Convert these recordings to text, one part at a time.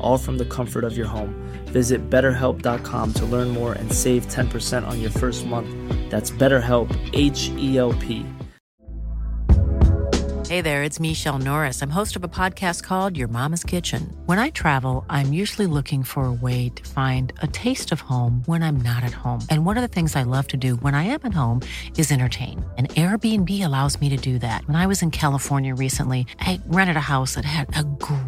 all from the comfort of your home. Visit betterhelp.com to learn more and save 10% on your first month. That's BetterHelp, H E L P. Hey there, it's Michele Norris. I'm host of a podcast called Your Mama's Kitchen. When I travel, I'm usually looking for a way to find a taste of home when I'm not at home. And one of the things I love to do when I am at home is entertain. And Airbnb allows me to do that. When I was in California recently, I rented a house that had a great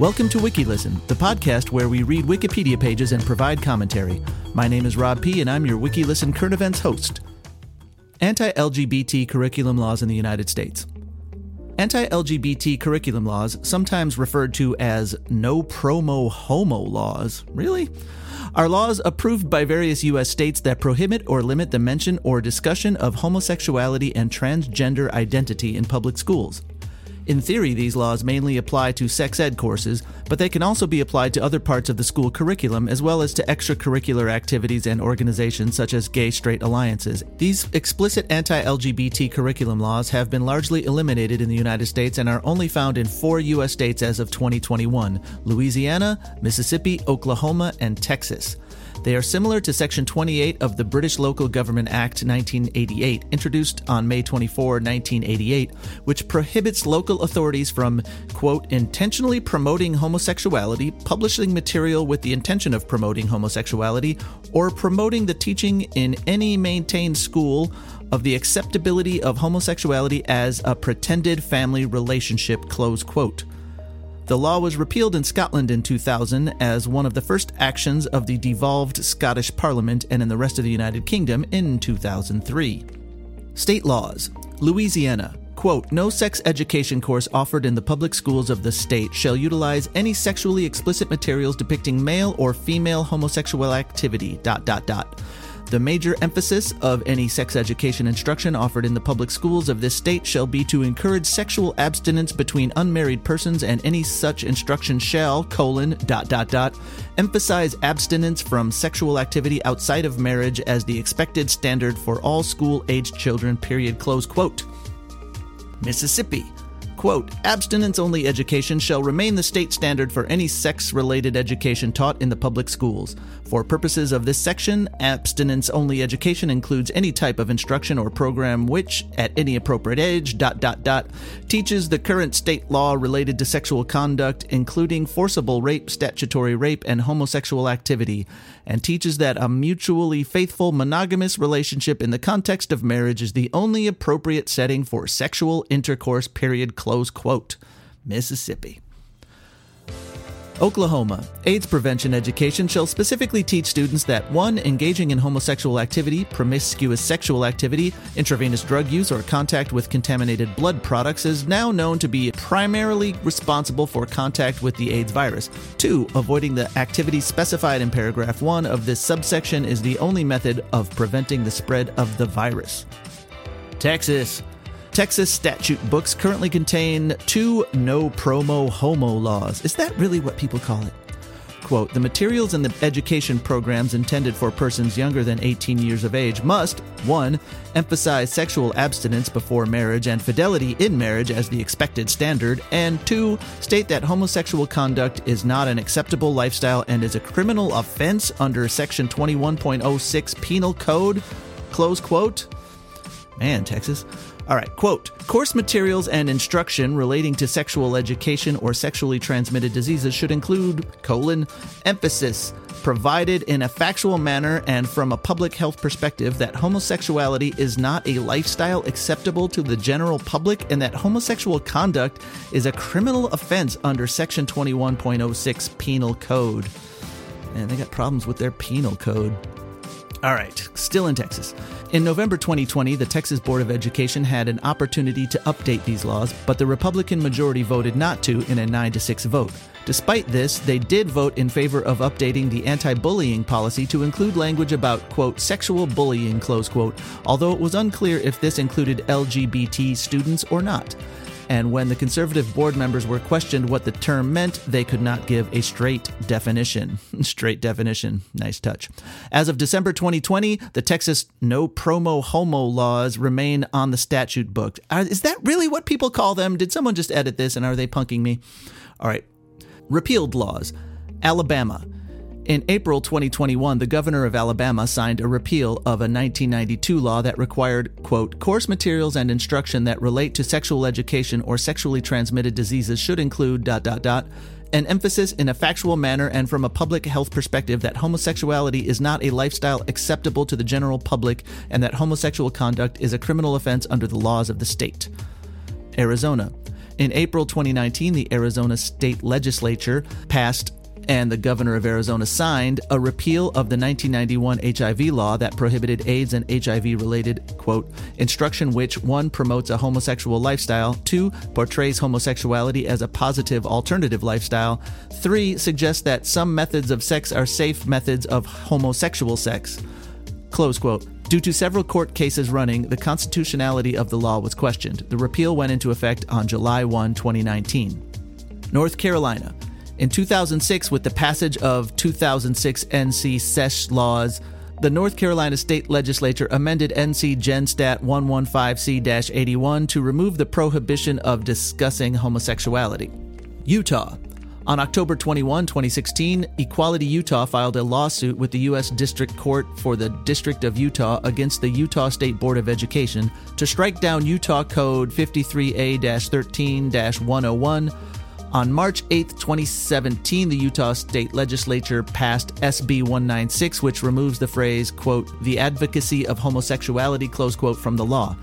Welcome to WikiListen, the podcast where we read Wikipedia pages and provide commentary. My name is Rob P., and I'm your WikiListen current events host. Anti LGBT curriculum laws in the United States. Anti LGBT curriculum laws, sometimes referred to as no promo homo laws, really? Are laws approved by various U.S. states that prohibit or limit the mention or discussion of homosexuality and transgender identity in public schools. In theory, these laws mainly apply to sex ed courses, but they can also be applied to other parts of the school curriculum as well as to extracurricular activities and organizations such as gay straight alliances. These explicit anti LGBT curriculum laws have been largely eliminated in the United States and are only found in four U.S. states as of 2021 Louisiana, Mississippi, Oklahoma, and Texas. They are similar to Section 28 of the British Local Government Act 1988, introduced on May 24, 1988, which prohibits local authorities from, quote, intentionally promoting homosexuality, publishing material with the intention of promoting homosexuality, or promoting the teaching in any maintained school of the acceptability of homosexuality as a pretended family relationship, close quote. The law was repealed in Scotland in 2000 as one of the first actions of the devolved Scottish Parliament and in the rest of the United Kingdom in 2003. State laws Louisiana. Quote, no sex education course offered in the public schools of the state shall utilize any sexually explicit materials depicting male or female homosexual activity. Dot dot dot. The major emphasis of any sex education instruction offered in the public schools of this state shall be to encourage sexual abstinence between unmarried persons and any such instruction shall, colon, dot dot dot, emphasize abstinence from sexual activity outside of marriage as the expected standard for all school-aged children, period, close quote. Mississippi quote, abstinence only education shall remain the state standard for any sex related education taught in the public schools. For purposes of this section, abstinence only education includes any type of instruction or program which, at any appropriate age, dot dot dot, teaches the current state law related to sexual conduct, including forcible rape, statutory rape, and homosexual activity, and teaches that a mutually faithful monogamous relationship in the context of marriage is the only appropriate setting for sexual intercourse, period, close quote. Mississippi. Oklahoma. AIDS prevention education shall specifically teach students that 1. Engaging in homosexual activity, promiscuous sexual activity, intravenous drug use, or contact with contaminated blood products is now known to be primarily responsible for contact with the AIDS virus. 2. Avoiding the activities specified in paragraph 1 of this subsection is the only method of preventing the spread of the virus. Texas. Texas statute books currently contain two no promo homo laws. Is that really what people call it? Quote, the materials and the education programs intended for persons younger than 18 years of age must, 1. emphasize sexual abstinence before marriage and fidelity in marriage as the expected standard, and 2. state that homosexual conduct is not an acceptable lifestyle and is a criminal offense under Section 21.06 Penal Code, close quote. Man, Texas. All right, quote Course materials and instruction relating to sexual education or sexually transmitted diseases should include, colon, emphasis provided in a factual manner and from a public health perspective that homosexuality is not a lifestyle acceptable to the general public and that homosexual conduct is a criminal offense under Section 21.06 Penal Code. And they got problems with their penal code. All right, still in Texas. In November 2020, the Texas Board of Education had an opportunity to update these laws, but the Republican majority voted not to in a 9 to 6 vote. Despite this, they did vote in favor of updating the anti bullying policy to include language about, quote, sexual bullying, close quote, although it was unclear if this included LGBT students or not and when the conservative board members were questioned what the term meant, they could not give a straight definition. straight definition. Nice touch. As of December 2020, the Texas no promo homo laws remain on the statute book. Is that really what people call them? Did someone just edit this and are they punking me? All right. Repealed laws. Alabama. In April 2021, the governor of Alabama signed a repeal of a 1992 law that required, quote, course materials and instruction that relate to sexual education or sexually transmitted diseases should include, dot, dot, dot, an emphasis in a factual manner and from a public health perspective that homosexuality is not a lifestyle acceptable to the general public and that homosexual conduct is a criminal offense under the laws of the state. Arizona. In April 2019, the Arizona state legislature passed and the governor of Arizona signed a repeal of the 1991 HIV law that prohibited AIDS and HIV related, quote, instruction which, one, promotes a homosexual lifestyle, two, portrays homosexuality as a positive alternative lifestyle, three, suggests that some methods of sex are safe methods of homosexual sex, close quote. Due to several court cases running, the constitutionality of the law was questioned. The repeal went into effect on July 1, 2019. North Carolina. In 2006, with the passage of 2006 NC SESH laws, the North Carolina State Legislature amended NC Gen Stat 115C 81 to remove the prohibition of discussing homosexuality. Utah. On October 21, 2016, Equality Utah filed a lawsuit with the U.S. District Court for the District of Utah against the Utah State Board of Education to strike down Utah Code 53A 13 101 on March 8, 2017, the Utah State Legislature passed SB 196, which removes the phrase, quote, the advocacy of homosexuality, close quote, from the law.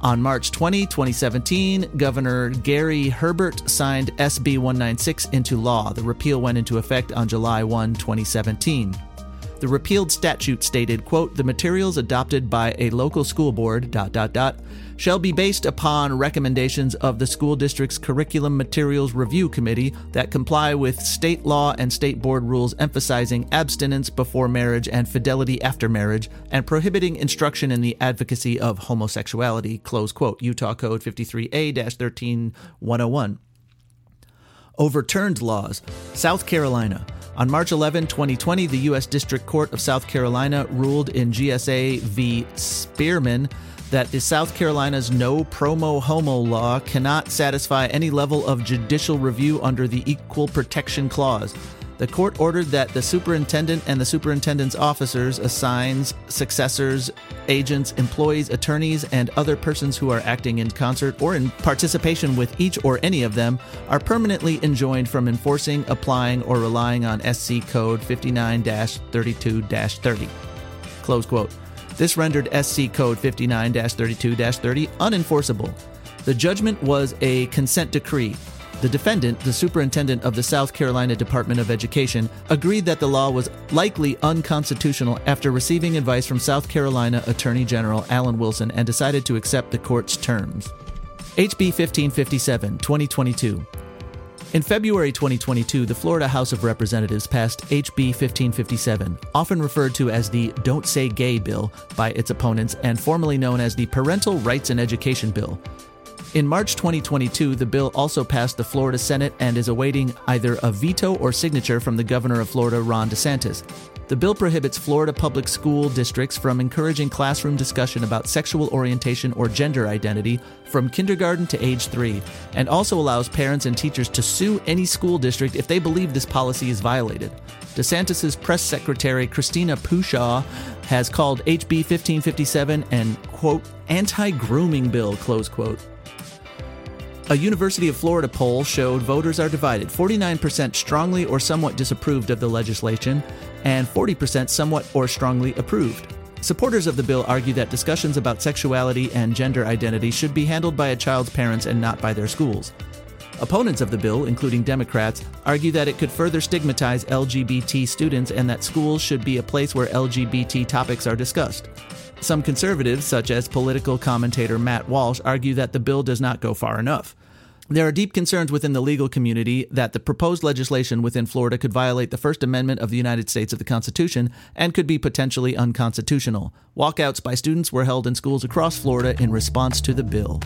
On March 20, 2017, Governor Gary Herbert signed SB 196 into law. The repeal went into effect on July 1, 2017. The repealed statute stated, quote, the materials adopted by a local school board, dot, dot, dot, shall be based upon recommendations of the school district's Curriculum Materials Review Committee that comply with state law and state board rules emphasizing abstinence before marriage and fidelity after marriage and prohibiting instruction in the advocacy of homosexuality, close quote, Utah Code 53A-13101. Overturned laws. South Carolina. On March 11, 2020, the U.S. District Court of South Carolina ruled in GSA v. Spearman that the South Carolina's no promo homo law cannot satisfy any level of judicial review under the Equal Protection Clause. The court ordered that the superintendent and the superintendent's officers, assigns, successors, agents, employees, attorneys, and other persons who are acting in concert or in participation with each or any of them are permanently enjoined from enforcing, applying, or relying on SC Code 59 32 30. Close quote. This rendered SC Code 59 32 30 unenforceable. The judgment was a consent decree The defendant, the superintendent of the South Carolina Department of Education, agreed that the law was likely unconstitutional after receiving advice from South Carolina Attorney General Alan Wilson and decided to accept the court's terms. HB 1557, 2022. In February 2022, the Florida House of Representatives passed HB 1557, often referred to as the Don't Say Gay Bill by its opponents and formerly known as the Parental Rights and Education Bill. In March 2022, the bill also passed the Florida Senate and is awaiting either a veto or signature from the governor of Florida, Ron DeSantis. The bill prohibits Florida public school districts from encouraging classroom discussion about sexual orientation or gender identity from kindergarten to age three, and also allows parents and teachers to sue any school district if they believe this policy is violated. DeSantis' press secretary, Christina Pushaw, has called HB 1557 an, quote, anti grooming bill, close quote. A University of Florida poll showed voters are divided 49% strongly or somewhat disapproved of the legislation, and 40% somewhat or strongly approved. Supporters of the bill argue that discussions about sexuality and gender identity should be handled by a child's parents and not by their schools. Opponents of the bill, including Democrats, argue that it could further stigmatize LGBT students and that schools should be a place where LGBT topics are discussed. Some conservatives, such as political commentator Matt Walsh, argue that the bill does not go far enough. There are deep concerns within the legal community that the proposed legislation within Florida could violate the First Amendment of the United States of the Constitution and could be potentially unconstitutional. Walkouts by students were held in schools across Florida in response to the bill.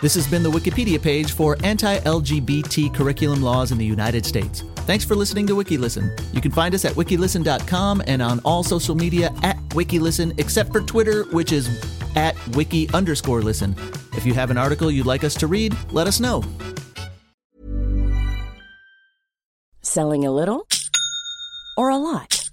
This has been the Wikipedia page for anti LGBT curriculum laws in the United States. Thanks for listening to WikiListen. You can find us at wikilisten.com and on all social media at WikiListen, except for Twitter, which is at wiki underscore listen. If you have an article you'd like us to read, let us know. Selling a little or a lot?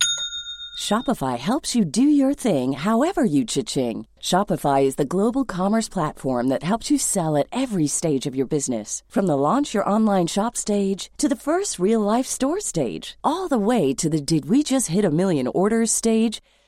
Shopify helps you do your thing however you cha-ching. Shopify is the global commerce platform that helps you sell at every stage of your business. From the launch your online shop stage to the first real life store stage, all the way to the did we just hit a million orders stage.